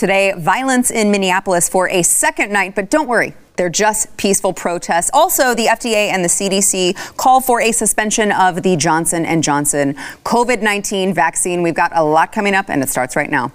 Today, violence in Minneapolis for a second night, but don't worry. They're just peaceful protests. Also, the FDA and the CDC call for a suspension of the Johnson & Johnson COVID-19 vaccine. We've got a lot coming up and it starts right now.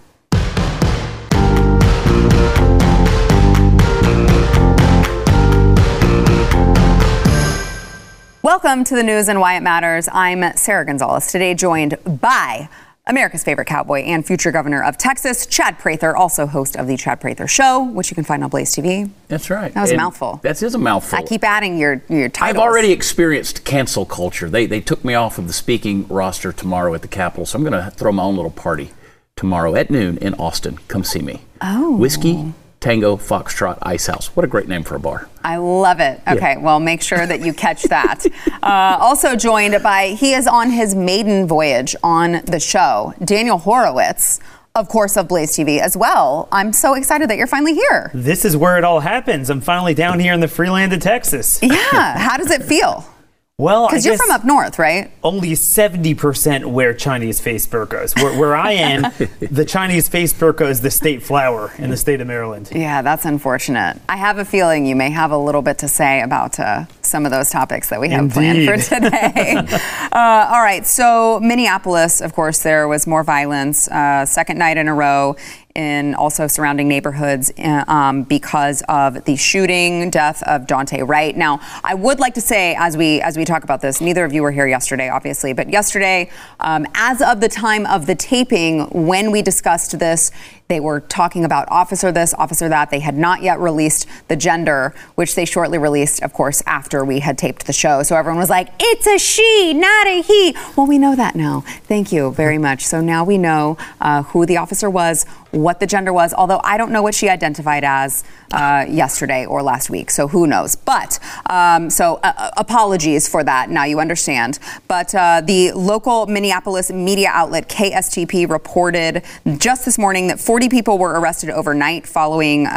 Welcome to the news and why it matters. I'm Sarah Gonzalez, today joined by America's favorite cowboy and future governor of Texas, Chad Prather, also host of the Chad Prather Show, which you can find on Blaze TV. That's right. That was And a mouthful. That is a mouthful. I keep adding your your titles. I've already experienced cancel culture. They, they took me off of the speaking roster tomorrow at the Capitol, so I'm going to throw my own little party tomorrow at noon in Austin. Come see me. Oh. Whiskey, Tango, Foxtrot, Ice House. What a great name for a bar. I love it. Okay, well, make sure that you catch that. uh, also joined by, he is on his maiden voyage on the show, Daniel Horowitz, of course, of Blaze TV as well. I'm so excited that you're finally here. This is where it all happens. I'm finally down here in the free land of Texas. Yeah, how does it feel? Well, Because you're from up north, right? only 70% wear Chinese face burqas. Where, where I am, the Chinese face burqa is the state flower in the state of Maryland. Yeah, that's unfortunate. I have a feeling you may have a little bit to say about uh, some of those topics that we have planned for today. uh, all right, so Minneapolis, of course, there was more violence, uh, second night in a row. In also surrounding neighborhoods uh, um, because of the shooting death of Daunte Wright. Now, I would like to say, as we as we talk about this, neither of you were here yesterday, obviously, but yesterday, um, as of the time of the taping, when we discussed this, they were talking about officer this, officer that. They had not yet released the gender, which they shortly released, of course, after we had taped the show. So everyone was like, it's a she, not a he. Well, we know that now. Thank you very much. So now we know uh, who the officer was, what the gender was, although I don't know what she identified as uh, yesterday or last week. So who knows? But um, so uh, uh, apologies for that. Now you understand. But uh, the local Minneapolis media outlet KSTP reported just this morning that 40 people were arrested overnight following.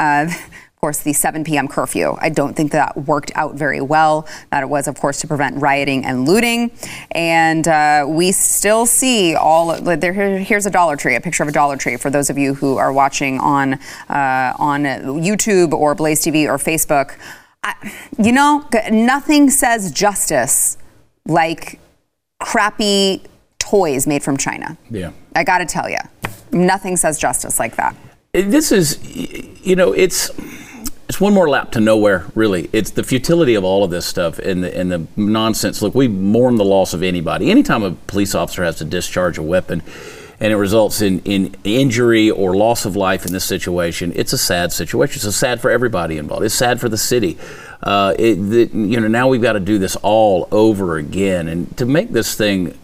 Of course, the 7 p.m. curfew. I don't think that worked out very well. That it was, of course, to prevent rioting and looting. And uh, we still see all. There, here's a Dollar Tree, a picture of a Dollar Tree for those of you who are watching on uh, on YouTube or Blaze TV or Facebook. I, you know, nothing says justice like crappy toys made from China. Yeah. I got to tell you, nothing says justice like that. This is, you know, it's one more lap to nowhere. Really, it's the futility of all of this stuff and the and the nonsense. Look, we mourn the loss of anybody. Anytime a police officer has to discharge a weapon, and it results in in injury or loss of life in this situation, it's a sad situation. It's sad for everybody involved. It's sad for the city. Uh, it, the, you know, now we've got to do this all over again, and to make this thing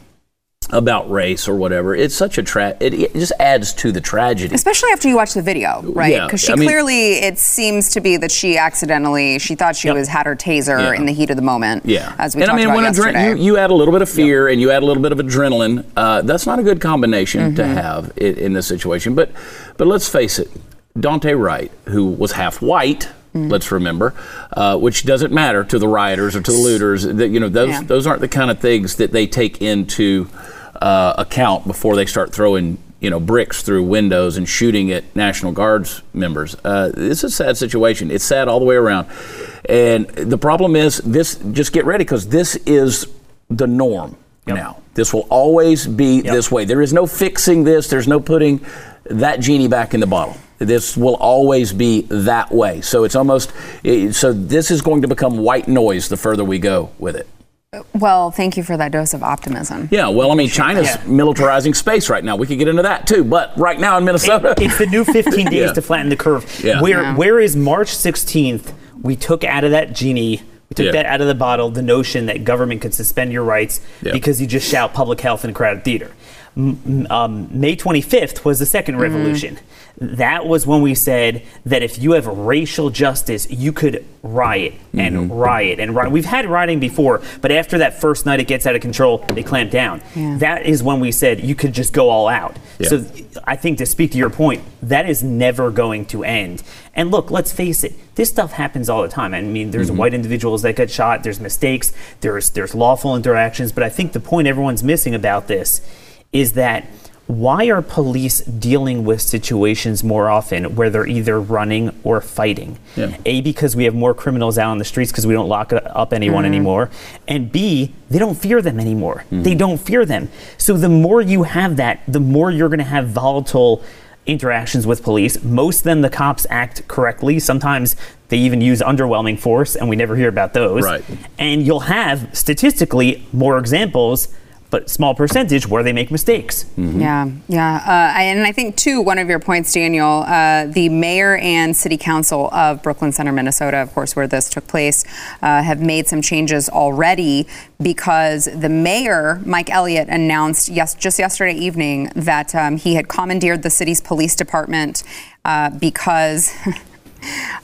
about race or whatever, it's such a tra- it, it just adds to the tragedy. Especially after you watch the video, right? Yeah, Because she I mean- clearly, it seems to be that she accidentally, she thought she Yep. was had her taser Yeah. in the heat of the moment. Yeah, as we and talked I mean, about when adre- you, you add a little bit of fear and you add a little bit of adrenaline, uh, that's not a good combination to Mm-hmm. have in, in this situation. But, but let's face it, Daunte Wright, who was half white. Mm. Let's remember, uh, which doesn't matter to the rioters or to the looters. That you know, those Yeah. those aren't the kind of things that they take into uh, account before they start throwing you know bricks through windows and shooting at National Guards members. Uh, this is a sad situation. It's sad all the way around, and the problem is this. Just get ready because this is the norm now. This will always be this way. There is no fixing this. There's no putting that genie back in the bottle. This will always be that way. So it's almost so. This is going to become white noise the further we go with it. Well, thank you for that dose of optimism. Yeah, well, I mean, China's Yeah. militarizing space right now. We could get into that too. But right now in Minnesota, It's the new 15 days Yeah. to flatten the curve. Yeah. Where Yeah. where is March 16th? We took out of that genie. We took Yeah. that out of the bottle. The notion that government could suspend your rights Yeah. because you just shout public health in a crowded theater. Um, May 25th was the 2nd revolution. That was when we said that if you have racial justice, you could riot and Mm-hmm. riot and riot. We've had rioting before, but after that first night it gets out of control, they clamp down. Yeah. That is when we said you could just go all out. Yeah. So I think to speak to your point, that is never going to end. And look, let's face it, this stuff happens all the time. I mean, there's Mm-hmm. white individuals that get shot, there's mistakes, there's there's lawful interactions, but I think the point everyone's missing about this is that why are police dealing with situations more often where they're either running or fighting? Yeah. A, because we have more criminals out on the streets because we don't lock up anyone mm-hmm. anymore. And B, they don't fear them anymore. Mm-hmm. They don't fear them. So the more you have that, the more you're going to have volatile interactions with police. Most of them, the cops act correctly. Sometimes they even use underwhelming force, and we never hear about those. Right. And you'll have statistically more examples, but small percentage where they make mistakes. Yeah, yeah. Uh, and I think, too, one of your points, Daniel, uh, the mayor and city council of Brooklyn Center, Minnesota, of course, where this took place, uh, have made some changes already because the mayor, Mike Elliott, announced yes, just yesterday evening that um, he had commandeered the city's police department uh, because.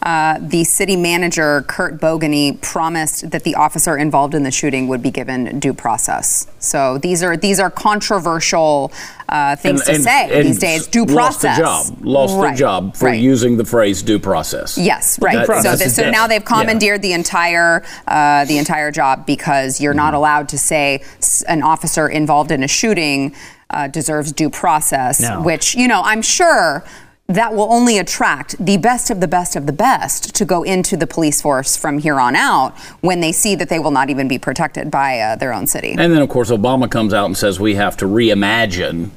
Uh, the city manager, Curt Boganey, promised that the officer involved in the shooting would be given due process. So these are these are controversial uh, things to say these days. Due lost process. the job. Lost Right, the job for right. using the phrase due process. Yes, right. So, process so now they've Yeah. commandeered the entire uh, the entire job because you're Mm-hmm. not allowed to say an officer involved in a shooting uh, deserves due process. No. Which you know, I'm sure. That will only attract the best of the best of the best to go into the police force from here on out when they see that they will not even be protected by uh, their own city. And then, of course, Obama comes out and says we have to reimagine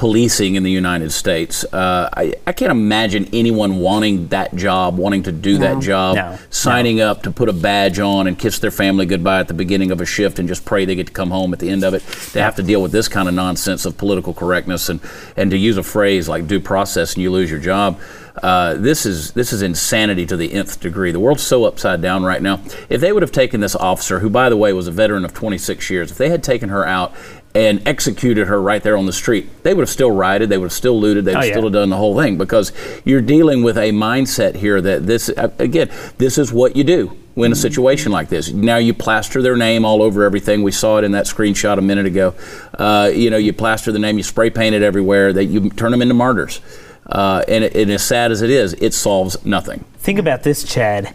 policing in the United States. Uh, I, I can't imagine anyone wanting that job, wanting to do that job, No. signing up to put a badge on and kiss their family goodbye at the beginning of a shift and just pray they get to come home at the end of it. They have to deal with this kind of nonsense of political correctness and, and to use a phrase like due process and you lose your job. Uh, this is this is insanity to the nth degree. The world's so upside down right now. If they would have taken this officer, who by the way was a veteran of 26 years, if they had taken her out and executed her right there on the street, they would have still rioted, they would have still looted, they would Oh, yeah. still have done the whole thing because you're dealing with a mindset here that this uh, again, this is what you do in a situation like this. Now you plaster their name all over everything. We saw it in that screenshot a minute ago. Uh, you know, you plaster the name, you spray paint it everywhere. That you turn them into martyrs. Uh, and, it- and as sad as it is, it solves nothing. Think about this, Chad.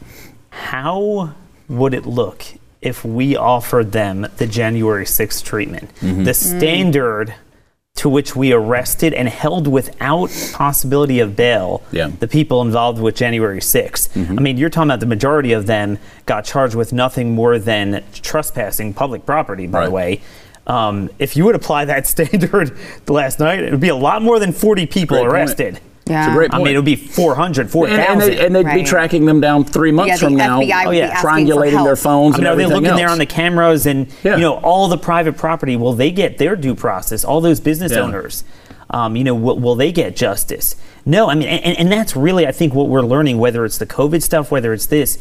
How would it look if we offered them the January 6th treatment? Mm-hmm. The standard to which we arrested and held without possibility of bail Yeah. Mm-hmm. the people involved with January 6th. I mean, you're talking about the majority of them got charged with nothing more than trespassing public property, by the way. Um, if you would apply that standard last night, it would be a lot more than 40 people Great point. Arrested. Yeah. It's a great I mean, it would be 400, 4,000. and, and, they, and they'd be tracking them down three months Yeah, from now, FBI Oh, yeah. triangulating their phones I mean, are and they everything looking there on the cameras and Yeah. you know all the private property? Will they get their due process? All those business Yeah. owners, um, you know, will, will they get justice? No, I mean, and, and that's really, I think, what we're learning. Whether it's the COVID stuff, whether it's this,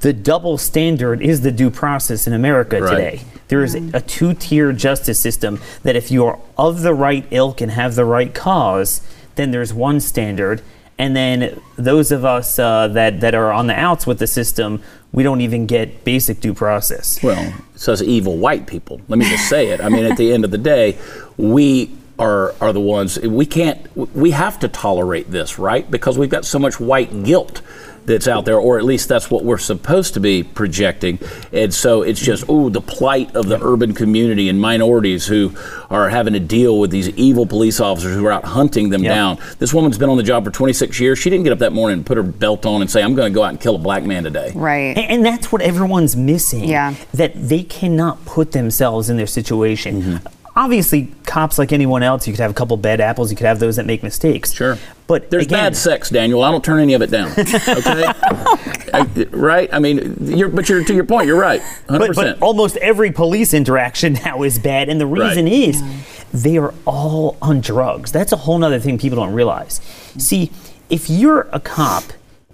the double standard is the due process in America Right. today. There is a two-tier justice system that if you are of the right ilk and have the right cause, then there's one standard. And then those of us uh, that, that are on the outs with the system, we don't even get basic due process. Well, it says evil white people. Let me just say it. I mean, at the end of the day, we are are the ones we can't. We have to tolerate this, right? Because we've got so much white guilt that's out there, or at least that's what we're supposed to be projecting. And so it's just, oh, the plight of the urban community and minorities who are having to deal with these evil police officers who are out hunting them Yeah. down. This woman's been on the job for 26 years. She didn't get up that morning and put her belt on and say, I'm going to go out and kill a black man today. Right. And, and that's what everyone's missing. Yeah. That they cannot put themselves in their situation. Mm-hmm. Obviously, cops like anyone else, you could have a couple bad apples, you could have those that make mistakes. Sure. But There's again, bad sex, Daniel. I don't turn any of it down. Okay. I- right? I mean, you're, but you're to your point. You're right. 100. But, percent but almost every police interaction now is bad, and the reason Right. is mm. they are all on drugs. That's a whole other thing people don't realize. See, if you're a cop,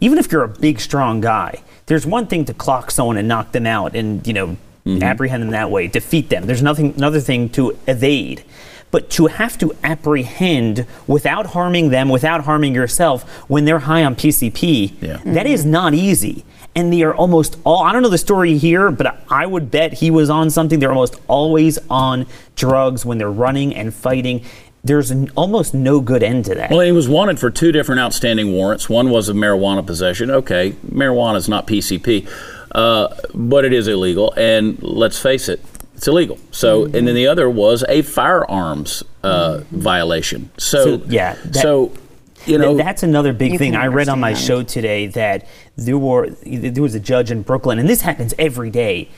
even if you're a big, strong guy, there's one thing to clock someone and knock them out, and you know, Mm-hmm. apprehend them that way, defeat them. There's nothing, another thing to evade. But to have to apprehend without harming them, without harming yourself, when they're high on PCP, Yeah. that is not easy. And they are almost all, I don't know the story here, but I would bet he was on something. They're almost always on drugs when they're running and fighting. There's n- almost no good end to that. Well, he was wanted for two different outstanding warrants. One was of marijuana possession. Okay, marijuana is not PCP, uh, but it is illegal. And let's face it, It's illegal. So, and then the other was a firearms uh, violation. So, So, yeah, that- so you know, that's another big thing. I read on my understand. show today that there were there was a judge in Brooklyn, and this happens every day,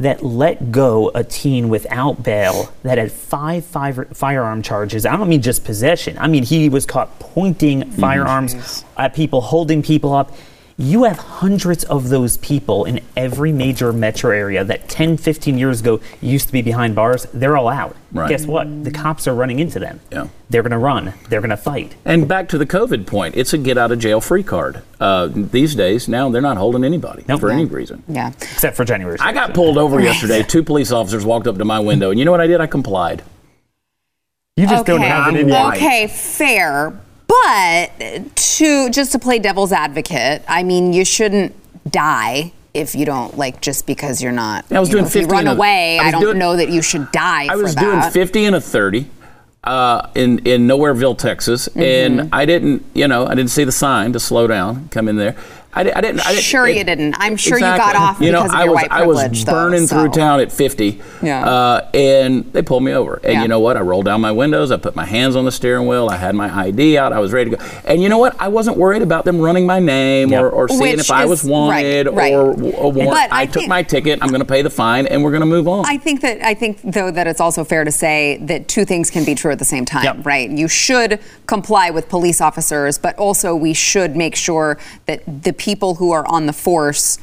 that let go a teen without bail that had five, five firearm charges. I don't mean just possession. I mean he was caught pointing Mm-hmm. firearms at people, holding people up. You have hundreds of those people in every major metro area that 10, 15 years ago used to be behind bars. They're all out. Right. Guess what? The cops are running into them. Yeah. They're going to run. They're going to fight. and back to the COVID point, it's a get out of jail free card. Uh, these days, now they're not holding anybody Nope. for any reason. Yeah. Except for January. I got pulled over yesterday. Two police officers walked up to my window, and you know what I did? I complied. You just don't have it in you. Okay, fair. But to just to play devil's advocate, I mean, you shouldn't die if you don't like just because you're not. I was you know, doing if you 50 run and a- away. I I, don't doing- know that you should die. I was doing that. 50 and a 30 uh, in in Nowhereville, Texas, Mm-hmm. and I didn't, you know, I didn't see the sign to slow down, come in there. I, I didn't. I didn't Sure you didn't. I'm sure you got off you know, because of I your was, white I was privilege, though, burning through town at 50, Yeah. uh, and they pulled me over. And Yeah. you know what? I rolled down my windows. I put my hands on the steering wheel. I had my ID out. I was ready to go. And you know what? I wasn't worried about them running my name Yep. or, or seeing Which if I was is- right, wanted right. or a warrant. But I, I took my ticket. I'm going to pay the fine, and we're going to move on. I think that I think though that it's also fair to say that two things can be true at the same time, Yep. right? You should comply with police officers, but also we should make sure that the people who are on the force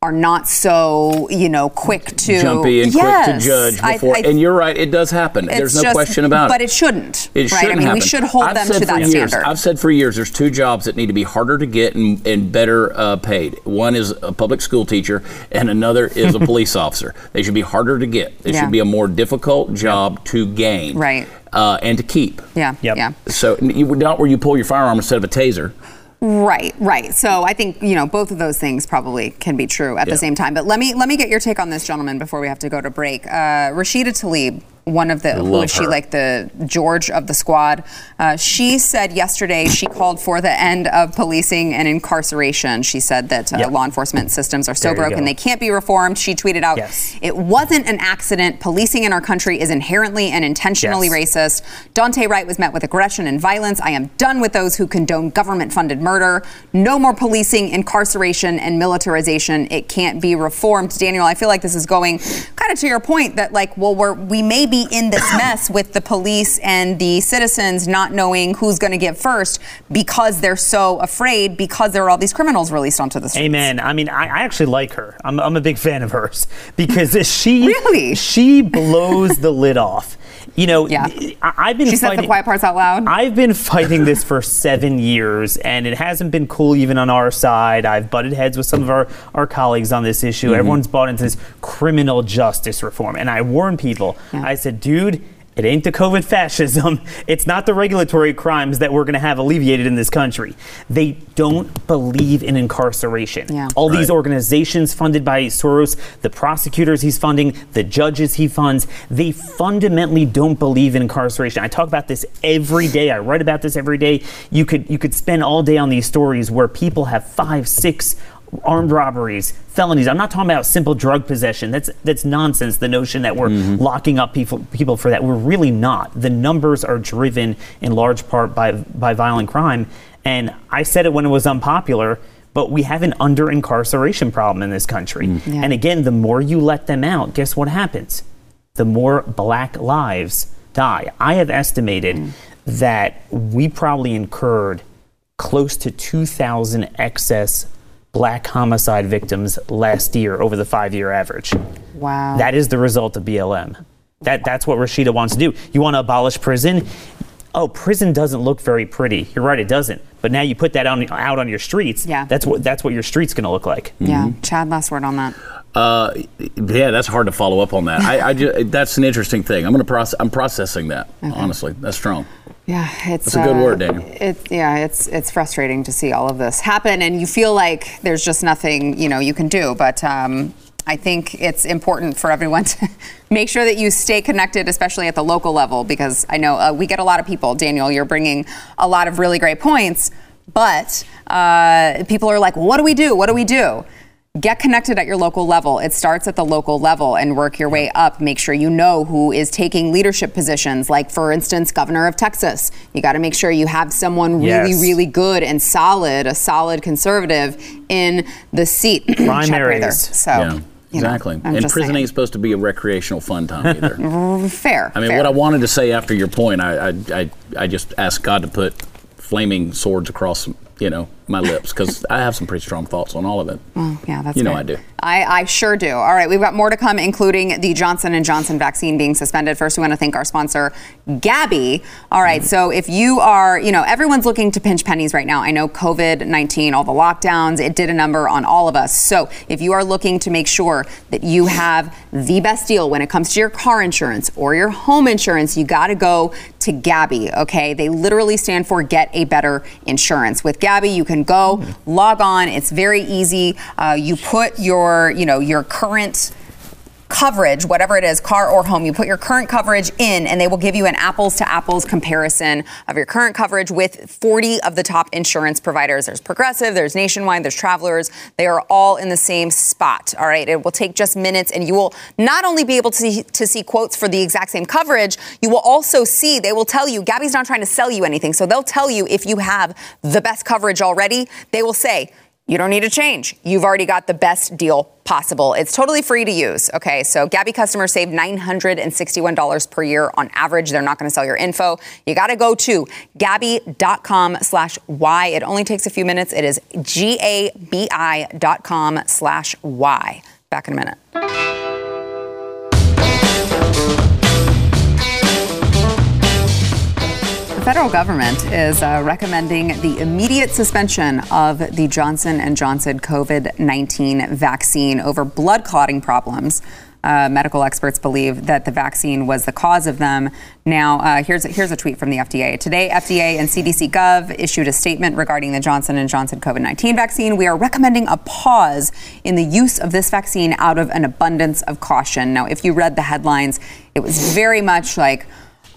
are not so, you know, quick to jumpy and Yes. quick to judge I- before. I- and you're right, it does happen. There's no just- question about it. But it shouldn't. It right? shouldn't I mean, happen. we should hold I've them said to for that years, standard. I've said for years there's two jobs that need to be harder to get and, and better uh, paid. One is a public school teacher, and another is a police officer. They should be harder to get. They Yeah. should be a more difficult job to gain. Right. Uh, and to keep. yeah, Yep. yeah. So you, not where you pull your firearm instead of a taser. Right, right. So I think you know both of those things probably can be true at Yeah. the same time. But let me let me get your take on this, gentlemen, before we have to go to break. Uh, Rashida Tlaib, one of the who is she her. like the George of the squad? Uh, she said yesterday she called for the end of policing and incarceration. She said that uh, Yep. law enforcement systems are so broken they can't be reformed. She tweeted out, Yes. "It wasn't an accident. Policing in our country is inherently and intentionally Yes. racist. Daunte Wright was met with aggression and violence. I am done with those who condone government funded murder. No more policing, incarceration, and militarization. It can't be reformed. Daniel, I feel like this is going kind of to your point that, like, well, we're, we may be in this mess with the police and the citizens not knowing who's going to get first because they're so afraid because there are all these criminals released onto the streets. Amen. I mean, I, I actually like her. I'm, I'm a big fan of hers because she Really? she blows the lid off. You know, Yeah. I, I've been She said the quiet parts out loud. I've been fighting this for seven years, and it hasn't been cool even on our side. I've butted heads with some of our, our colleagues on this issue. Mm-hmm. Everyone's bought into this criminal justice reform. And I warn people, Yeah. I said, dude, it ain't the COVID fascism. It's not the regulatory crimes that we're going to have alleviated in this country. They don't believe in incarceration. Yeah. All these organizations funded by Soros, the prosecutors he's funding, the judges he funds, they fundamentally don't believe in incarceration. I talk about this every day. I write about this every day. You could you could spend all day on these stories where people have five, six armed robberies, felonies. I'm not talking about simple drug possession. That's that's nonsense. The notion that we're mm-hmm. locking up people people for that. We're really not. The numbers are driven in large part by by violent crime. And I said it when it was unpopular, but we have an under incarceration problem in this country. Mm. Yeah. And again, the more you let them out, guess what happens? The more black lives die. I have estimated mm. that we probably incurred close to 2,000 excess black homicide victims last year over the five year average. wow. That is the result of BLM. That, that's what Rashida wants to do. You want to abolish prison? Oh, prison doesn't look very pretty. You're right, it doesn't. But now you put that on, out on your streets. Yeah. That's what that's what your street's going to look like. yeah. Mm-hmm. Chad, last word on that. Uh, yeah, that's hard to follow up on that. I, I ju- that's an interesting thing. I'm to process. I'm processing that. Honestly, that's strong. Yeah, it's That's a good uh, word, Daniel. It, yeah, it's it's frustrating to see all of this happen, and you feel like there's just nothing you know you can do. But um, I think it's important for everyone to make sure that you stay connected, especially at the local level, because I know uh, we get a lot of people. Daniel, you're bringing a lot of really great points, but uh, people are like, "What do we do? What do we do?" Get connected at your local level. It starts at the local level and work your way up. Make sure you know who is taking leadership positions, like, for instance, governor of Texas. You got to make sure you have someone really, Yes. really good and solid, a solid conservative in the seat. Primaries. So, yeah, you exactly. I'm and prison saying. ain't supposed to be a recreational fun time either. fair. I mean, fair. what I wanted to say after your point, I, I, I, I just asked God to put flaming swords across, you know, my lips because I have some pretty strong thoughts on all of it. Mm, yeah, that's You know fair. I do. I, I sure do. All right, we've got more to come, including the Johnson & Johnson vaccine being suspended. First, we want to thank our sponsor, Gabi. All right, mm-hmm. so if you are, you know, everyone's looking to pinch pennies right now. I know COVID-19, all the lockdowns, it did a number on all of us. So if you are looking to make sure that you have the best deal when it comes to your car insurance or your home insurance, you got to go to Gabi, okay? They literally stand for Get a Better Insurance. With Gabi, you can go, log on. It's very easy. Uh, you put your, you know, your current coverage, whatever it is, car or home, you put your current coverage in and they will give you an apples to apples comparison of your current coverage with 40 of the top insurance providers. There's Progressive, there's Nationwide, there's Travelers. They are all in the same spot. All right. It will take just minutes and you will not only be able to see, to see quotes for the exact same coverage, you will also see, they will tell you, Gabi's not trying to sell you anything. So they'll tell you if you have the best coverage already, they will say, you don't need to change. You've already got the best deal possible. It's totally free to use. Okay, so Gabi customers save $961 per year on average. They're not going to sell your info. You got to go to gabi.com slash Y. It only takes a few minutes. It is G-A-B-I dot com slash Y. Back in a minute. Federal government is uh, recommending the immediate suspension of the Johnson & Johnson COVID-19 vaccine over blood clotting problems. Uh, medical experts believe that the vaccine was the cause of them. Now, uh, here's here's a tweet from the FDA. Today, FDA and CDC Gov issued a statement regarding the Johnson & Johnson COVID-19 vaccine. We are recommending a pause in the use of this vaccine out of an abundance of caution. Now, if you read the headlines, it was very much like.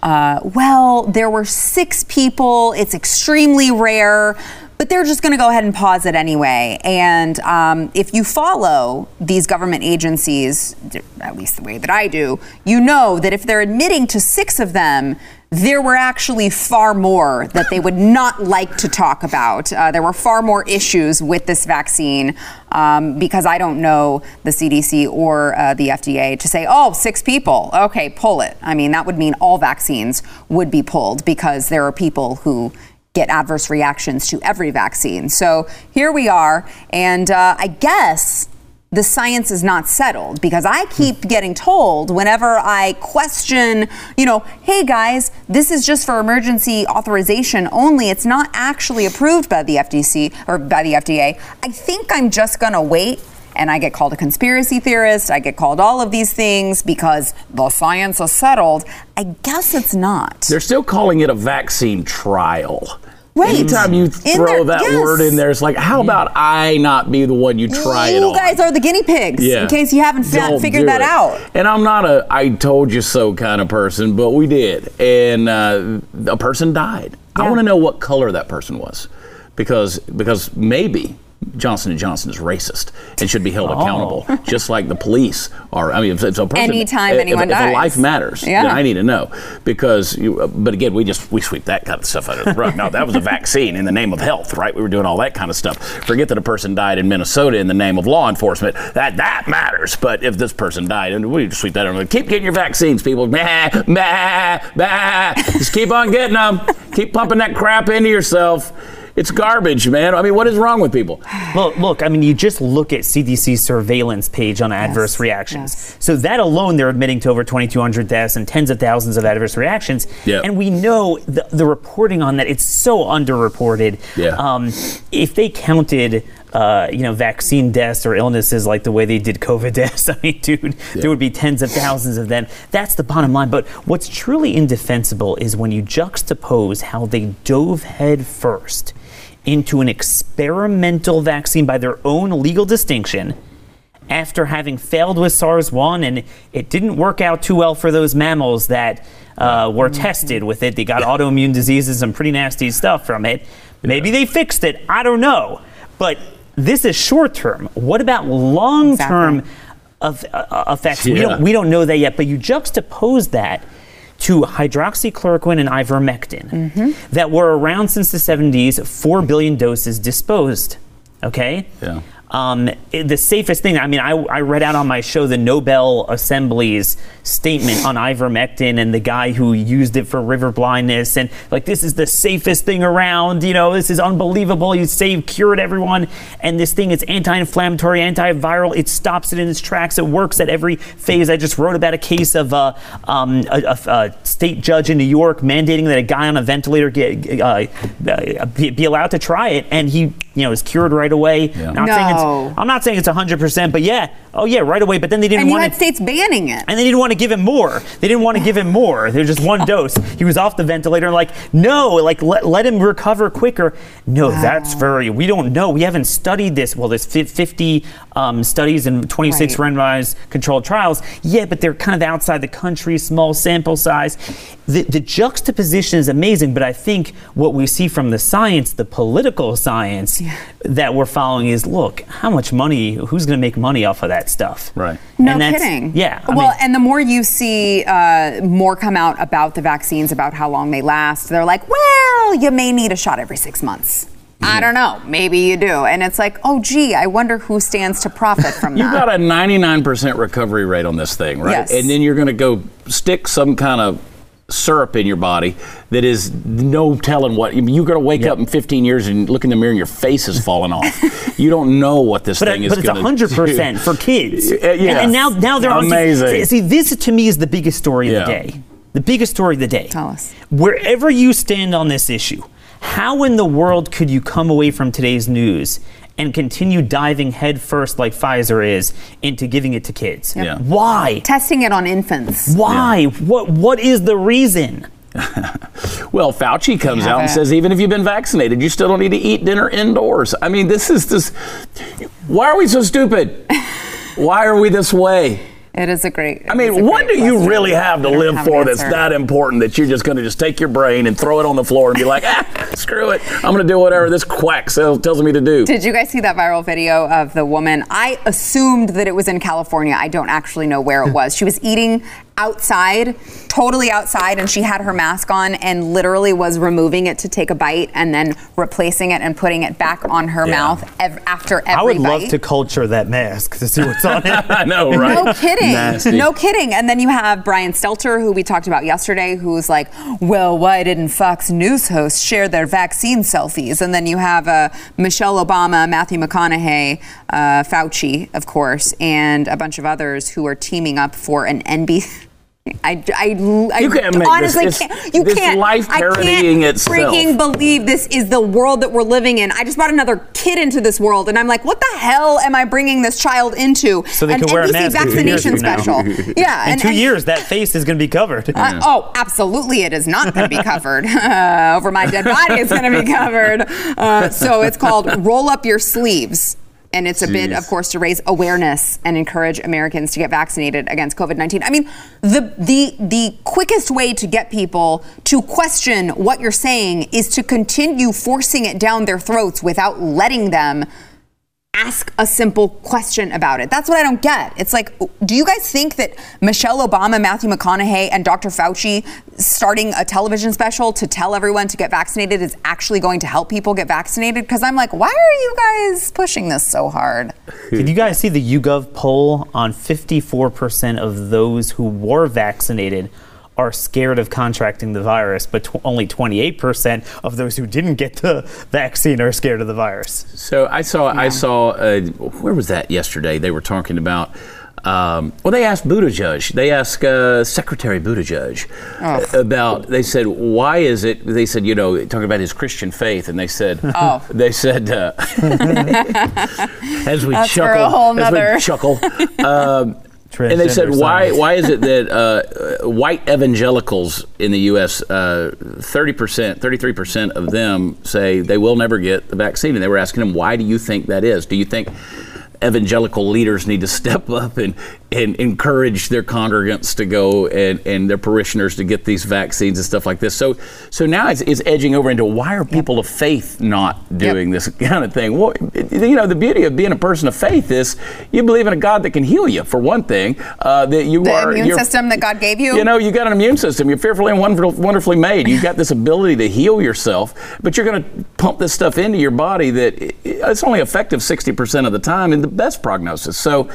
Uh, well, there were six people. It's extremely rare, but they're just going to go ahead and pause it anyway. And um, if you follow these government agencies, at least the way that I do, you know that if they're admitting to six of them, there were actually far more that they would not like to talk about. Uh, there were far more issues with this vaccine um, because I don't know the CDC or uh, the FDA to say, oh, six people, okay, pull it. I mean, that would mean all vaccines would be pulled because there are people who get adverse reactions to every vaccine. So here we are, and uh, I guess the science is not settled because I keep getting told whenever I question, you know, hey guys, this is just for emergency authorization only. It's not actually approved by the FDC or by the FDA. I think I'm just going to wait. And I get called a conspiracy theorist. I get called all of these things because the science is settled. I guess it's not. They're still calling it a vaccine trial. Wait. Anytime you throw there- that yes. word in there, it's like, how about I not be the one you try it you guys are the guinea pigs, Yeah. in case you haven't fa- Don't figured that it. out. And I'm not a I told you so kind of person, but we did. And uh, a person died. I want to know what color that person was. Because because maybe Johnson & Johnson is racist and should be held oh. accountable, just like the police are. I mean, if, if a person, Anytime if, anyone if, if a life matters, Yeah. then I need to know. Because, you, but again, we just we sweep that kind of stuff under the rug. No, that was a vaccine in the name of health, right? We were doing all that kind of stuff. Forget that a person died in Minnesota in the name of law enforcement. That that matters. But if this person died, and we just sweep that under, the keep getting your vaccines, people. Bah, bah, bah. Just keep on getting them. Keep pumping that crap into yourself. It's garbage, man. I mean, what is wrong with people? Well, look, I mean, you just look at CDC's surveillance page on adverse reactions. yes. So that alone, they're admitting to over 2,200 deaths and tens of thousands of adverse reactions. Yeah. And we know the, the reporting on that, it's so underreported. Yeah. Um, if they counted, uh, you know, vaccine deaths or illnesses like the way they did COVID deaths, I mean, dude, there would be tens of thousands of them. That's the bottom line. But what's truly indefensible is when you juxtapose how they dove head first into an experimental vaccine by their own legal distinction after having failed with SARS 1 and it didn't work out too well for those mammals that uh, were tested with it. They got autoimmune diseases and pretty nasty stuff from it. Maybe they fixed it. I don't know. But this is short term. What about long term of, uh, effects? We don't we don't know that yet. But you juxtapose that to hydroxychloroquine and ivermectin that were around since the 70s, four billion doses disposed. Okay. Yeah. Um, it- the safest thing, I mean, I, I read out on my show the Nobel Assembly's statement on ivermectin and the guy who used it for river blindness. And like, this is the safest thing around. You know, this is unbelievable. You saved, cured everyone. And this thing is anti inflammatory, antiviral. It stops it in its tracks. It works at every phase. I just wrote about a case of uh, um, a, a, a state judge in New York mandating that a guy on a ventilator get, uh, be, allowed to try it. And he, you know, is cured right away. Yeah. Not saying it's No. I'm not saying it's 100%, but yeah. Oh, yeah, right away. But then they didn't And want to. states banning it. And they didn't want to give him more. They didn't want to give him more. There was just one dose. He was off the ventilator. Like, no, like let, let him recover quicker. No, that's very. We don't know. We haven't studied this. Well, there's 50 um, studies and 26 Right. randomized controlled trials. Yeah, but they're kind of outside the country, small sample size. The, the juxtaposition is amazing. But I think what we see from the science, the political science that we're following, is look how much money. Who's going to make money off of that stuff? Right. No And that's- kidding. Yeah. I well, mean- and the more you see uh, more come out about the vaccines, about how long they last, they're like, well, you may need a shot every six months. I don't know. Maybe you do. And it's like, oh, gee, I wonder who stands to profit from that. You've got a 99% recovery rate on this thing, right? Yes. And then you're going to go stick some kind of syrup in your body that is no telling what you're going to wake Yep. up in 15 years and look in the mirror and your face is falling off. you don't know what this But, thing is but it's hundred percent for kids. Uh, yeah. And, and now, now they're on- Amazing. See, this to me is the biggest story of Yeah. the day. The biggest story of the day. Tell us. Wherever you stand on this issue, how in the world could you come away from today's news and continue diving headfirst like Pfizer is into giving it to kids? Yeah. Why? Testing it on infants. Why? What? What is the reason? Well, Fauci comes have out and says even if you've been vaccinated, you still don't need to eat dinner indoors. I mean, this is this. Why are we so stupid? Why are we this way? It is a great. I mean, what do you really have to live have for that's that important that you're just going to just take your brain and throw it on the floor and be like, ah, screw it. I'm going to do whatever this quack tells me to do. Did you guys see that viral video of the woman? I assumed that it was in California. I don't actually know where it was. She was eating outside, totally outside, and she had her mask on and literally was removing it to take a bite and then replacing it and putting it back on her Yeah. mouth ev- after every bite. I would bite. love to culture that mask to see what's on it. I know, right? No kidding. Nasty. No kidding. And then you have Brian Stelter, who we talked about yesterday, who's like, well, why didn't Fox News hosts share their vaccine selfies? And then you have uh, Michelle Obama, Matthew McConaughey, uh, Fauci, of course, and a bunch of others who are teaming up for an NBC. I, I, I You can't make honestly this- can't. You this can't. life I parodying can't itself. freaking believe this is the world that we're living in. I just brought another kid into this world, and I'm like, what the hell am I bringing this child into? So they An can wear a mask in two vaccination special. Yeah, In and- two and- years, that face is going to be covered. uh, oh, absolutely, it is not going to be covered. Uh, over my dead body, it's going to be covered. Uh, so it's called Roll Up Your Sleeves. And it's a bid, of course, to raise awareness and encourage Americans to get vaccinated against COVID 19. I mean, the, the, the quickest way to get people to question what you're saying is to continue forcing it down their throats without letting them ask a simple question about it. That's what I don't get. It's like, do you guys think that Michelle Obama, Matthew McConaughey, and Dr. Fauci starting a television special to tell everyone to get vaccinated is actually going to help people get vaccinated? Because I'm like, why are you guys pushing this so hard? Did you guys see the YouGov poll on 54% of those who were vaccinated are scared of contracting the virus, but tw- only 28% of those who didn't get the vaccine are scared of the virus? So I saw, I saw, uh, where was that yesterday? They were talking about. Um, well, they asked Buttigieg. They asked uh, Secretary Buttigieg about. They said, "Why is it?" They said, "You know, talking about his Christian faith," and they said, Oh. they said, uh, as we That's for chuckle, a whole as we chuckle, um, and they said, "Why? science. Why is it that uh, uh, white evangelicals in the U.S. uh, thirty percent, thirty-three percent of them say they will never get the vaccine?" And they were asking him, "Why do you think that is? Do you think?" Evangelical leaders need to step up and and encourage their congregants to go and, and their parishioners to get these vaccines and stuff like this. So so now it's, it's edging over into why are people of faith not doing this kind of thing? Well, you know, the beauty of being a person of faith is you believe in a God that can heal you, for one thing. Uh, that you The are immune system that God gave you? You know, you got an immune system. You're fearfully and wonderfully made. You've got this ability to heal yourself, but you're going to pump this stuff into your body that it's only effective 60% of the time and the best prognosis. So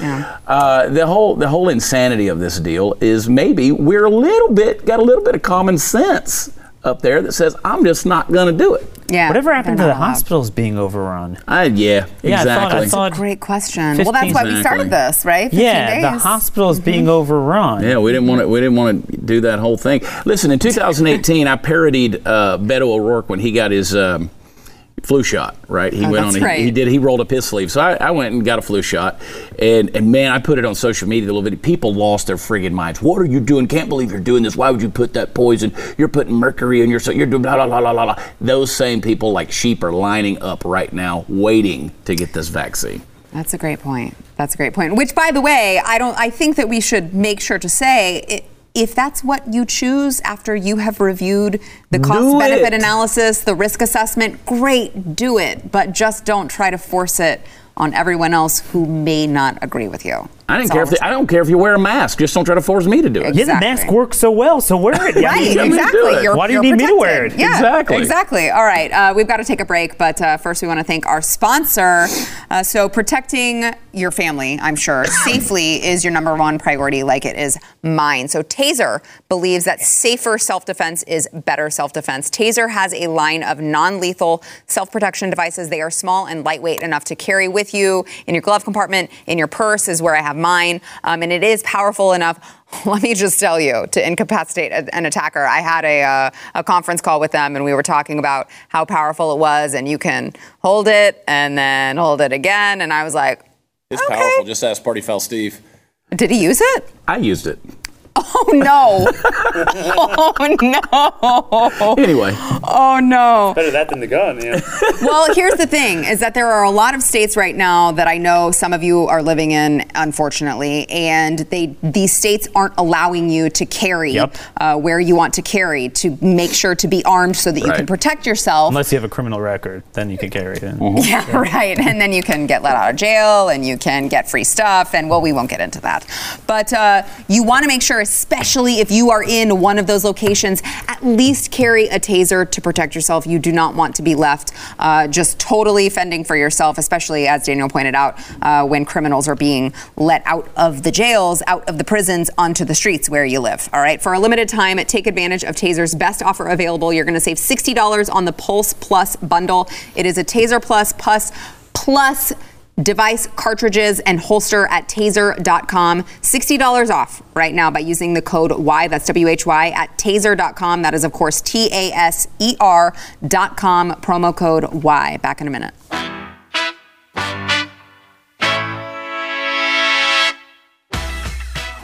uh, the whole the whole insanity of this deal is maybe we're a little bit got a little bit of common sense up there that says I'm just not going to do it. yeah. Whatever happened to the allowed. hospitals being overrun? I, yeah, Yeah, I thought- I exactly. thought- Great question. Well, that's 15 why we started this, right? 15 Yeah, the days. hospitals being overrun. Yeah, we didn't want to. We didn't want to do that whole thing. Listen, in 2018, I parodied uh, Beto O'Rourke when he got his um, flu shot. Right, he Oh, went on. He, right. he did. He rolled up his sleeve. So I, I went and got a flu shot, and and man, I put it on social media. The little video. People lost their friggin' minds. What are you doing? Can't believe you're doing this. Why would you put that poison? You're putting mercury in your. So you're doing blah blah blah blah blah. Those same people, like sheep, are lining up right now, waiting to get this vaccine. That's a great point. That's a great point. Which, by the way, I don't. I think that we should make sure to say. i if that's what you choose after you have reviewed the cost benefit it. analysis, the risk assessment, great, do it. But just don't try to force it on everyone else who may not agree with you. I didn't That's care if they, I'm don't care if you wear a mask. Just don't try to force me to do it. Yeah, the mask works so well, so wear it. Yeah, I Right, mean, me to do exactly. it. You're, Why do you you're need me to wear it? Yeah, Exactly. Exactly. All right. Uh, we've got to take a break, but uh, first we want to thank our sponsor. Uh, so protecting your family, I'm sure, safely is your number one priority, like it is mine. So Taser believes that safer self-defense is better self-defense. Taser has a line of non-lethal self-protection devices. They are small and lightweight enough to carry with you in your glove compartment, in your purse is where I have mine, um, and it is powerful enough. Let me just tell you to incapacitate an attacker. I had a, uh, a conference call with them, and we were talking about how powerful it was, and you can hold it and then hold it again. And I was like, It's Okay. powerful. Just ask Party Foul Steve. did he use it? I used it. Oh no! oh no! Anyway, Oh no! Better that than the gun, yeah. well, here's the thing: is that there are a lot of states right now that I know some of you are living in, unfortunately, and they these states aren't allowing you to carry Yep. uh, where you want to carry to make sure to be armed so that you can protect yourself. unless you have a criminal record, then you can carry it. yeah, right. And then you can get let out of jail and you can get free stuff. And well, we won't get into that. But uh, you want to make sure, especially if you are in one of those locations, at least carry a taser to protect yourself. You do not want to be left uh, just totally fending for yourself, especially as Daniel pointed out, uh, when criminals are being let out of the jails, out of the prisons, onto the streets where you live. All right. For a limited time, take advantage of Taser's best offer available. You're going to save $60 on the Pulse Plus bundle. It is a Taser Plus Plus Plus device cartridges and holster at taser.com. $60 off right now by using the code Y, that's W H Y, at taser.com. That is, of course, T A S E R.com, promo code Y. Back in a minute.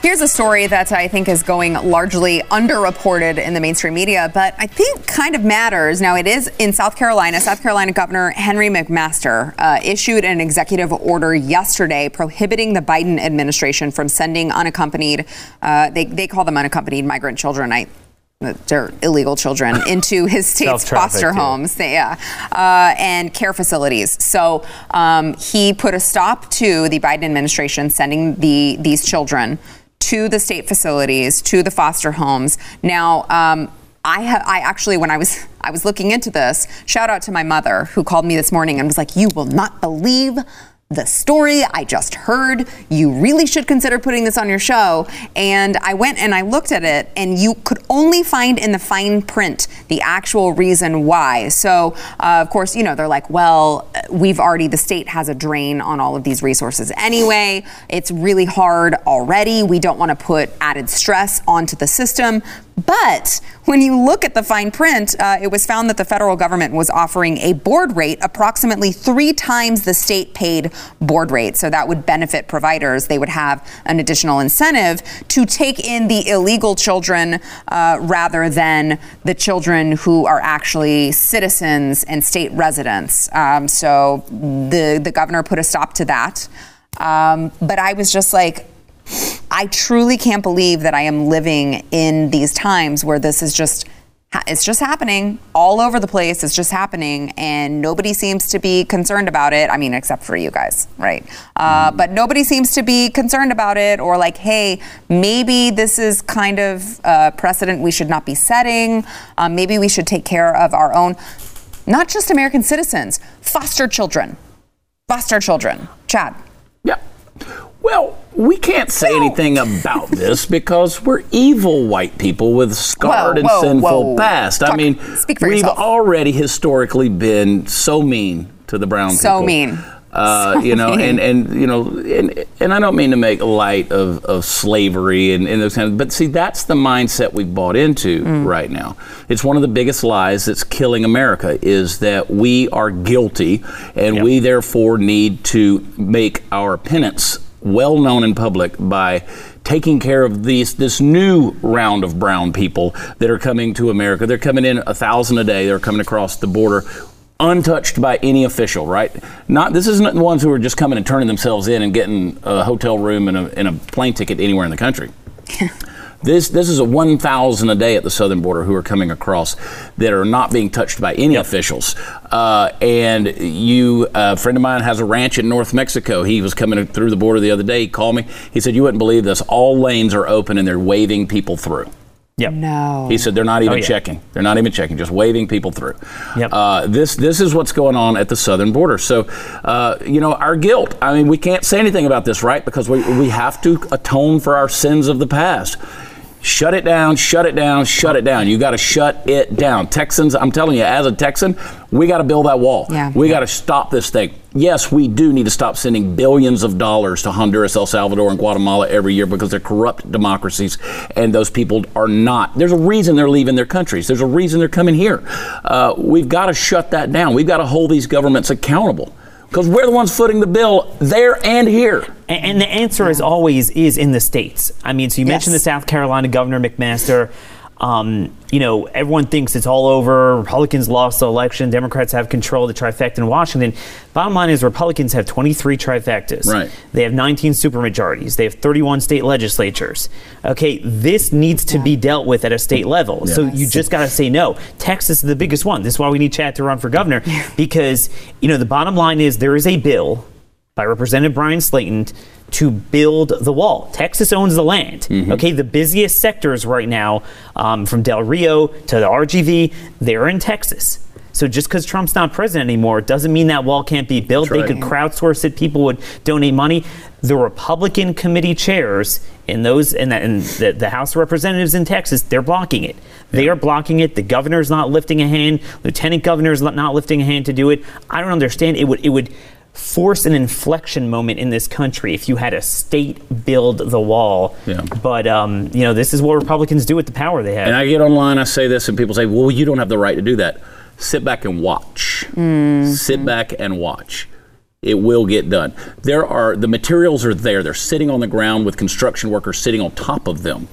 Here's a story that I think is going largely underreported in the mainstream media, but I think kind of matters. Now, it is in South Carolina. South Carolina Governor Henry McMaster uh, issued an executive order yesterday prohibiting the Biden administration from sending unaccompanied, uh, they, they call them unaccompanied migrant children. I they're illegal children into his state's foster homes yeah, uh, and care facilities. So um, he put a stop to the Biden administration sending the these children to the state facilities, to the foster homes. Now, um, I ha- I actually when I was I was looking into this, shout out to my mother who called me this morning and was like, "You will not believe." The story I just heard, you really should consider putting this on your show. And I went and I looked at it, and you could only find in the fine print the actual reason why. So, uh, of course, you know, they're like, well, we've already, the state has a drain on all of these resources anyway. It's really hard already. We don't want to put added stress onto the system. But when you look at the fine print, uh, it was found that the federal government was offering a board rate approximately three times the state paid board rate. So that would benefit providers. They would have an additional incentive to take in the illegal children uh, rather than the children who are actually citizens and state residents. Um, so the, the governor put a stop to that. Um, but I was just like, I truly can't believe that I am living in these times where this is just it's just happening all over the place. It's just happening, and nobody seems to be concerned about it. I mean, except for you guys, right? Uh, Mm-hmm. but nobody seems to be concerned about it, or like, hey, maybe this is kind of a precedent we should not be setting. Um, maybe we should take care of our own, not just American citizens, foster children, foster children. Chad. Yeah. Well, we can't say anything about this because we're evil white people with scarred Whoa, and whoa, sinful whoa. past. I mean, we've yourself. already historically been so mean to the brown people. So people. mean. Uh, you know, and, and you know, and, and I don't mean to make light of, of slavery and, and those kind of, but see, that's the mindset we've bought into Mm. right now. It's one of the biggest lies that's killing America is that we are guilty and Yep. we therefore need to make our penance well known in public by taking care of these this new round of brown people that are coming to America. They're coming in a thousand a day. They're coming across the border. Untouched by any official, right? Not this isn't the ones who are just coming and turning themselves in and getting a hotel room and a, and a plane ticket anywhere in the country. This this is a 1,000 a day at the southern border who are coming across that are not being touched by any officials. Uh, and you, a friend of mine has a ranch in North Mexico. He was coming through the border the other day. He called me. He said, "You wouldn't believe this. All lanes are open and they're waving people through." Yep. No. He said they're not even Oh, yeah. checking. They're not even checking, just waving people through. Yep. Uh, this this is what's going on at the southern border. So, uh, you know, our guilt. I mean, we can't say anything about this, right? Because we we have to atone for our sins of the past. Shut it down, shut it down, shut it down. You got to shut it down. Texans, I'm telling you, as a Texan, we got to build that wall. Yeah. We got to stop this thing. Yes, we do need to stop sending billions of dollars to Honduras, El Salvador, and Guatemala every year because they're corrupt democracies, and those people are not. There's a reason they're leaving their countries. There's a reason they're coming here. Uh, we've got to shut that down. We've got to hold these governments accountable because we're the ones footing the bill there and here. And, and the answer, as always, is in the states. I mean, so you mentioned the South Carolina Governor McMaster. Um, you know, everyone thinks it's all over. Republicans lost the election. Democrats have control of the trifecta in Washington. Bottom line is, Republicans have 23 trifectas. Right. They have 19 supermajorities. They have 31 state legislatures. Okay, this needs to be dealt with at a state level. So you just got to say no. Texas is the biggest one. This is why we need Chad to run for governor because you know the bottom line is there is a bill by Representative Bryan Slaton to build the wall. Texas owns the land. Okay, the busiest sectors right now, um, from Del Rio to the RGV, they're in Texas. So just because Trump's not president anymore doesn't mean that wall can't be built. They could crowdsource it. People would donate money. The Republican committee chairs in those in, the, in the, the House of Representatives in Texas, they're blocking it. They are blocking it. The governor's not lifting a hand. Lieutenant governor's not lifting a hand to do it. I don't understand. It would it would force an inflection moment in this country if you had a state build the wall. Yeah. But um, you know, this is what Republicans do with the power they have. And I get online, I say this, and people say, well, you don't have the right to do that. Sit back and watch. Sit back and watch. It will get done. There are, the materials are there. They're sitting on the ground with construction workers sitting on top of them.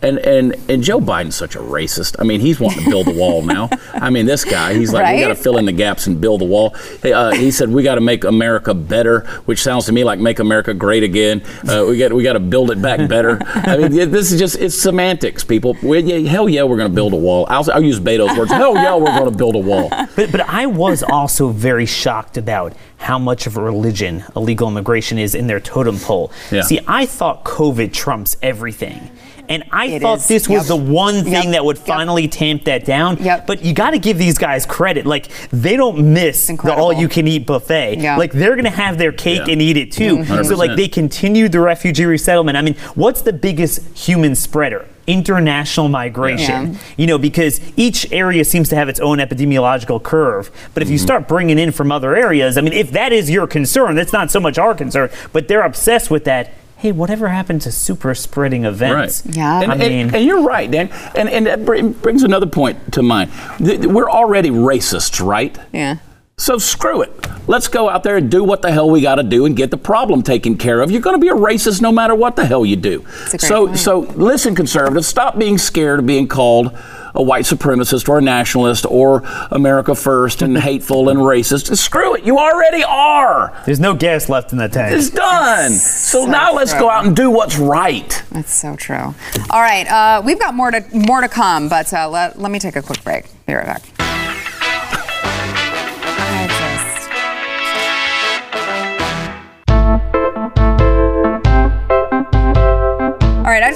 And, and and Joe Biden's such a racist. I mean, he's wanting to build a wall now. I mean, this guy, he's like, we got to fill in the gaps and build a wall. Hey, uh, he said we got to make America better, which sounds to me like make America great again. Uh, we got we got to build it back better. I mean, this is just it's semantics, people. We, yeah, hell yeah, we're going to build a wall. I'll, I'll use Beto's words. Hell yeah, we're going to build a wall. But but I was also very shocked about how much of a religion illegal immigration is in their totem pole. Yeah. See, I thought COVID trumps everything. And I It thought is. this was Yep. the one thing Yep. that would Yep. finally tamp that down. Yep. But you got to give these guys credit. Like they don't miss the all-you-can-eat buffet. Yeah. Like they're going to have their cake Yeah. and eat it too. Mm-hmm. So like they continued the refugee resettlement. I mean, what's the biggest human spreader? International migration. Yeah. You know, because each area seems to have its own epidemiological curve. But if you start bringing in from other areas, I mean, if that is your concern, that's not so much our concern, but they're obsessed with that. Hey, whatever happened to super spreading events? Right. Yeah. And, I mean- and, you're right, Dan. And, and that brings another point to mind. We're already racists, right? Yeah. So screw it. Let's go out there and do what the hell we got to do and get the problem taken care of. You're going to be a racist no matter what the hell you do. So point. so listen, conservatives, stop being scared of being called a white supremacist or a nationalist or America first and hateful and racist. Screw it, you already are. There's no gas left in that tank. It's done. So, So now let's go out and do what's right. That's so true. All right, uh, we've got more to more to come, but uh, let, let me take a quick break. Be right back.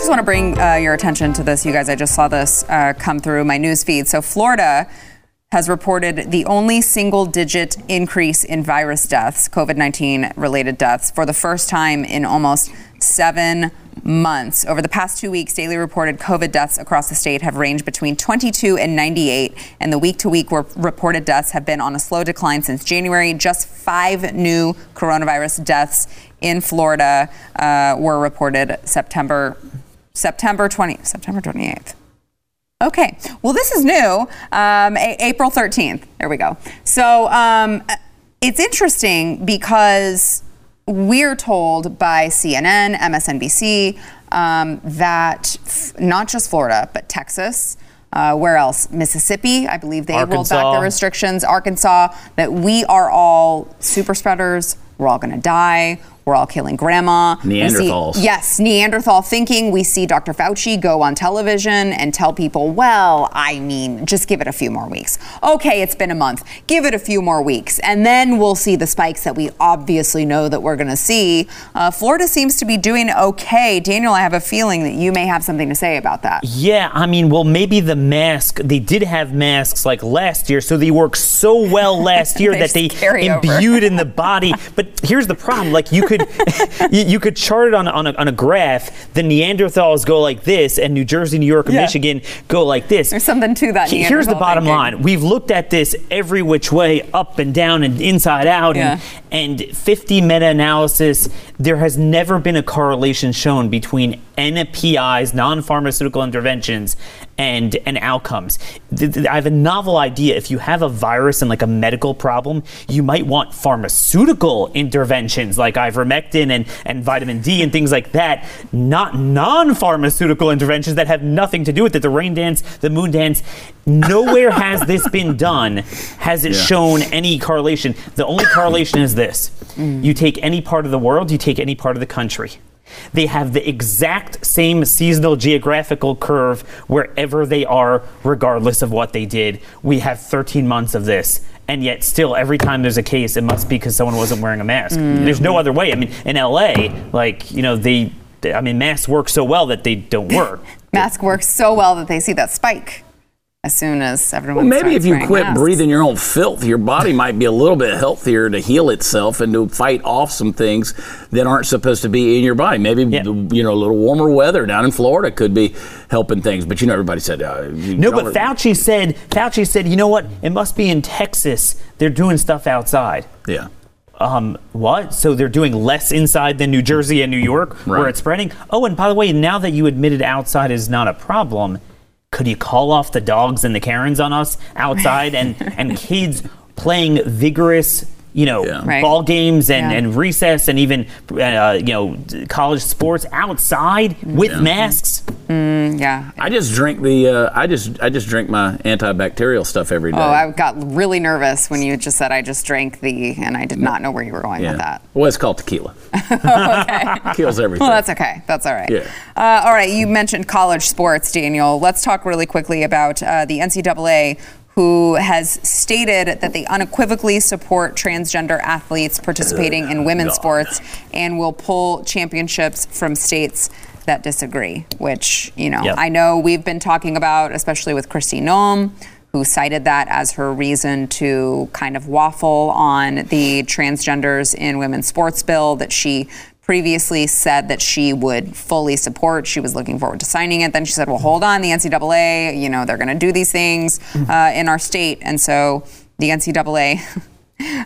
Just want to bring uh, your attention to this, you guys. I just saw this uh, come through my news feed. So, Florida has reported the only single digit increase in virus deaths, COVID 19 related deaths, for the first time in almost seven months. Over the past two weeks, daily reported COVID deaths across the state have ranged between 22 and 98, and the week to week reported deaths have been on a slow decline since January. Just five new coronavirus deaths in Florida uh, were reported September September 20 September 28th. Okay. Well, this is new. Um, A- April 13th. There we go. So um, it's interesting because we're told by CNN, MSNBC, um, that f- not just Florida, but Texas, uh, where else? Mississippi, I believe they rolled back Arkansas. the restrictions, Arkansas, that we are all super spreaders. We're all going to die. We're all killing grandma. We see- yes, Neanderthal thinking. We see Dr. Fauci go on television and tell people, well, I mean, just give it a few more weeks. Okay, it's been a month. Give it a few more weeks. And then we'll see the spikes that we obviously know that we're going to see. Uh, Florida seems to be doing okay. Daniel, I have a feeling that you may have something to say about that. Yeah, I mean, well, maybe the mask, they did have masks like last year, so they worked so well last year that they just carry over. imbued in the body. But here's the problem like, you could you, you could chart it on, a- on, a, on a graph. The Neanderthals go like this, and New Jersey, New York, and Yeah. Michigan go like this. There's something to that. He- Here's the bottom thinking. line. We've looked at this every which way, up and down and inside out, Yeah. and, and 50 meta-analysis. There has never been a correlation shown between NPIs, non-pharmaceutical interventions, and and outcomes. Th- th- I have a novel idea. If you have a virus and like a medical problem, you might want pharmaceutical interventions like ivermectin and, and vitamin D and things like that, not non-pharmaceutical interventions that have nothing to do with it. The rain dance, the moon dance. Nowhere has this been done. Has it Yeah. shown any correlation? The only correlation is this: mm. you take any part of the world, you take any part of the country. They have the exact same seasonal geographical curve wherever they are, regardless of what they did. We have 13 months of this. And yet, still, every time there's a case, it must be because someone wasn't wearing a mask. Mm. There's no other way. I mean, in LA, like, you know, they, I mean, masks work so well that they don't work. Mask works so well that they see that spike as soon as everyone. Well, maybe if you quit masks. breathing your own filth, your body might be a little bit healthier to heal itself and to fight off some things that aren't supposed to be in your body. Maybe Yeah. you know a little warmer weather down in Florida could be helping things. But you know, everybody said uh, No, don't- but Fauci said, Fauci said, you know what? It must be in Texas. They're doing stuff outside. Yeah. Um, what? So they're doing less inside than New Jersey and New York, where it's spreading. Oh, and by the way, now that you admitted outside is not a problem, could you call off the dogs and the Karens on us outside and and kids playing vigorous? You know, Yeah. Right. ball games and, Yeah. and recess and even uh, you know college sports outside with masks. Yeah. I just drink the uh, I just I just drink my antibacterial stuff every day. Oh, I got really nervous when you just said I just drank the, and I did not know where you were going yeah. with that. Well, it's called tequila. Kills everything. Well, that's okay. That's all right. Yeah. Uh, all right. You mentioned college sports, Daniel. Let's talk really quickly about uh, the NCAA, who has stated that they unequivocally support transgender athletes participating in women's sports and will pull championships from states that disagree. Which you know, Yep. I know we've been talking about, especially with Kristi Noem. Who cited that as her reason to kind of waffle on the transgenders in women's sports bill that she previously said that she would fully support. She was looking forward to signing it. Then she said, well, hold on, the NCAA, you know, they're going to do these things uh, in our state. And so the NCAA,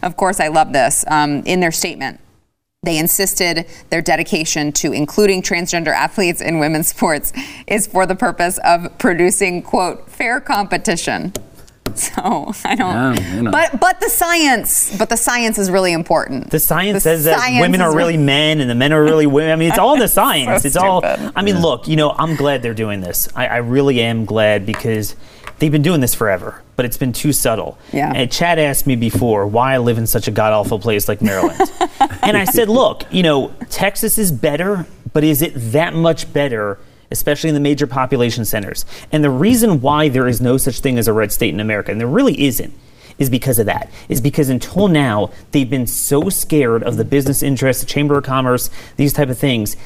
of course, I love this, um, in their statement, they insisted their dedication to including transgender athletes in women's sports is for the purpose of producing, quote, fair competition. So I don't, Yeah, you know. but but the science, but the science is really important. The science The says that women are really men and the men are really women. I mean, it's all the science. So it's all. I mean, look, you know, I'm glad they're doing this. I, I really am glad because they've been doing this forever, but it's been too subtle. Yeah. And Chad asked me before why I live in such a god awful place like Maryland. and I said, look, you know, Texas is better, but is it that much better? Especially in the major population centers. And the reason why there is no such thing as a red state in America, and there really isn't, is because of that. Is because until now they've been so scared of the business interests, the Chamber of Commerce, these type of things.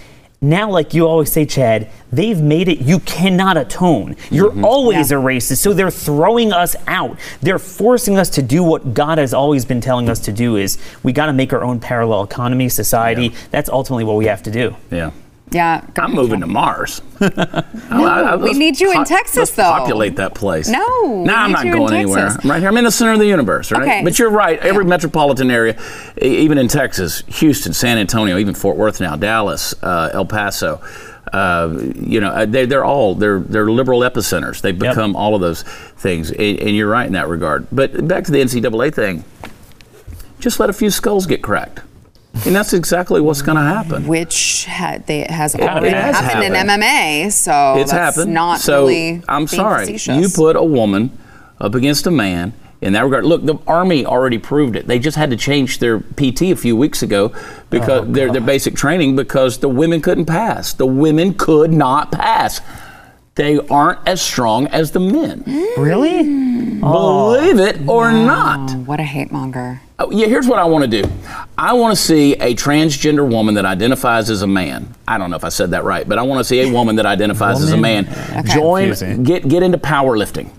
Now, like you always say, Chad, they've made it you cannot atone. You're mm-hmm. always Yeah. a racist. So they're throwing us out. They're forcing us to do what God has always been telling us to do is we got to make our own parallel economy, society. That's ultimately what we have to do. Yeah. Yeah. I'm moving to Mars. no, we need you in Texas, though. Populate that place. No, no, I'm not going anywhere. I'm right here. I'm in the center of the universe, right? Okay. But you're right. Every Yeah. metropolitan area, even in Texas, Houston, San Antonio, even Fort Worth now, Dallas, uh, El Paso. Uh, you know, uh, they, they're all they're they're liberal epicenters. They've Yep. become all of those things, and, and you're right in that regard. But back to the NCAA thing, just let a few skulls get cracked, and that's exactly what's going to happen. Which ha- they, has it already has happened, in. MMA, so it's that's happened. not so really. I'm being sorry. facetious. You put a woman up against a man in that regard. Look, the army already proved it. They just had to change their PT a few weeks ago because oh, their their basic training because the women couldn't pass. The women could not pass. They aren't as strong as the men. Really? Believe it or not. Oh, what a hate monger. Oh, yeah, here's what I want to do. I want to see a transgender woman that identifies as a man. I don't know if I said that right, but I want to see a woman that identifies as a man join Confusing. get get into powerlifting.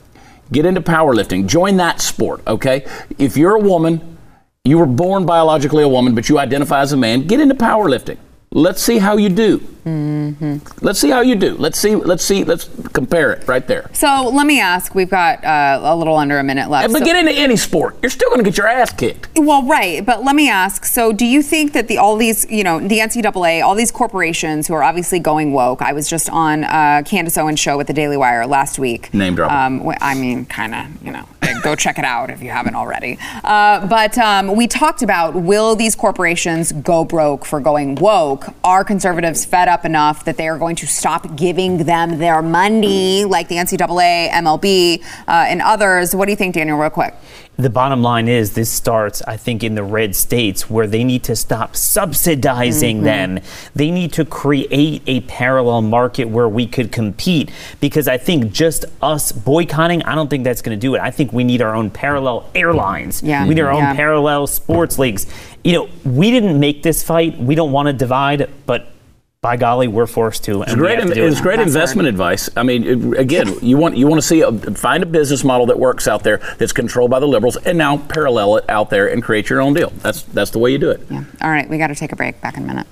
Get into powerlifting. Join that sport, okay? If you're a woman, you were born biologically a woman, but you identify as a man, get into powerlifting. Let's see how you do. Let's see how you do. Let's see. Let's see. Let's compare it right there. So let me ask. We've got uh, a little under a minute left. But So- get into any sport. You're still going to get your ass kicked. Well, right, but let me ask. So, do you think that the all these, you know, the NCAA, all these corporations who are obviously going woke? I was just on uh, Candace Owens' show with the Daily Wire last week. Name dropping. Um, I mean, kind of, you know, go check it out if you haven't already. Uh, but um, we talked about will these corporations go broke for going woke? Are conservatives fed up enough that they are going to stop giving them their money, like the NCAA, MLB, uh, and others? What do you think, Daniel? Real quick. The bottom line is this starts, I think, in the red states where they need to stop subsidizing them. They need to create a parallel market where we could compete. Because I think just us boycotting, I don't think that's going to do it. I think we need our own parallel airlines. Yeah. We need our Yeah. own parallel sports leagues. You know, we didn't make this fight. We don't want to divide, but by golly, we're forced to. And It's great. to It's it. great That's investment advice. I mean, again, you want you want to see a, find a business model that works out there that's controlled by the liberals, and now parallel it out there and create your own deal. That's that's the way you do it. Yeah. All right, we got to take a break. Back in a minute.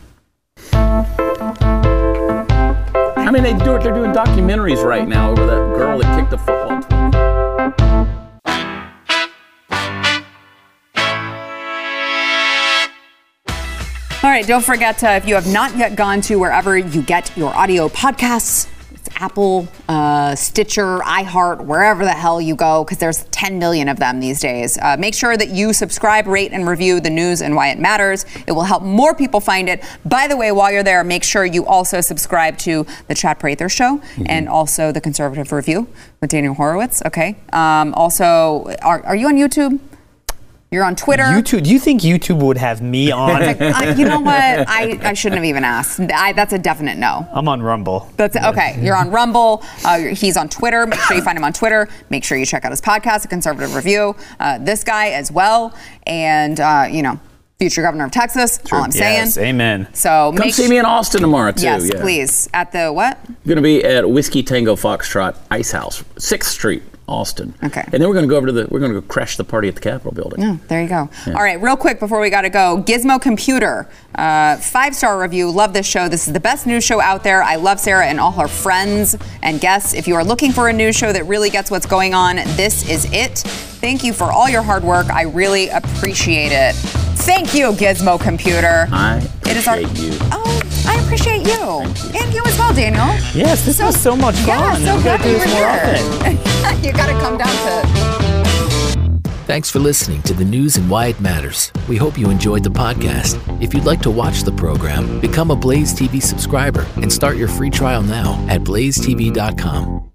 I mean, they do it. They're doing documentaries right now over that girl that kicked the football. All right, don't forget uh, if you have not yet gone to wherever you get your audio podcasts, it's Apple, uh, Stitcher, iHeart, wherever the hell you go, because there's 10 million of them these days. Uh, make sure that you subscribe, rate, and review the news and why it matters. It will help more people find it. By the way, while you're there, make sure you also subscribe to the Chad Prather Show and also the Conservative Review with Daniel Horowitz. Okay. Um, also, are, are you on YouTube? You're on Twitter. YouTube. Do you think YouTube would have me on? Uh, you know what? I, I shouldn't have even asked. I, that's a definite no. I'm on Rumble. That's okay. You're on Rumble. Uh, he's on Twitter. Make sure you find him on Twitter. Make sure you check out his podcast, The Conservative Review. Uh, this guy as well, and uh, you know, future governor of Texas. All I'm Yes, saying. amen. So Come make see me in Austin tomorrow too. Yes, yeah. please. At the what? Going to be at Whiskey Tango Foxtrot Ice House, Sixth Street, Austin. Okay. And then we're going to go over to the. We're going to go crash the party at the Capitol building. Oh, there you go. All right, real quick before we got to go Gizmo Computer, uh, five star review. Love this show. This is the best news show out there. I love Sarah and all her friends and guests. If you are looking for a news show that really gets what's going on, this is it. Thank you for all your hard work. I really appreciate it. Thank you, Gizmo Computer. I It is our. appreciate you. Oh, I appreciate you. And you as well, Daniel. Yes, this was so much fun. Yeah, so we gotta glad you were here. you got to come down to. Thanks for listening to the news and why it matters. We hope you enjoyed the podcast. If you'd like to watch the program, become a Blaze TV subscriber and start your free trial now at blazetv.com.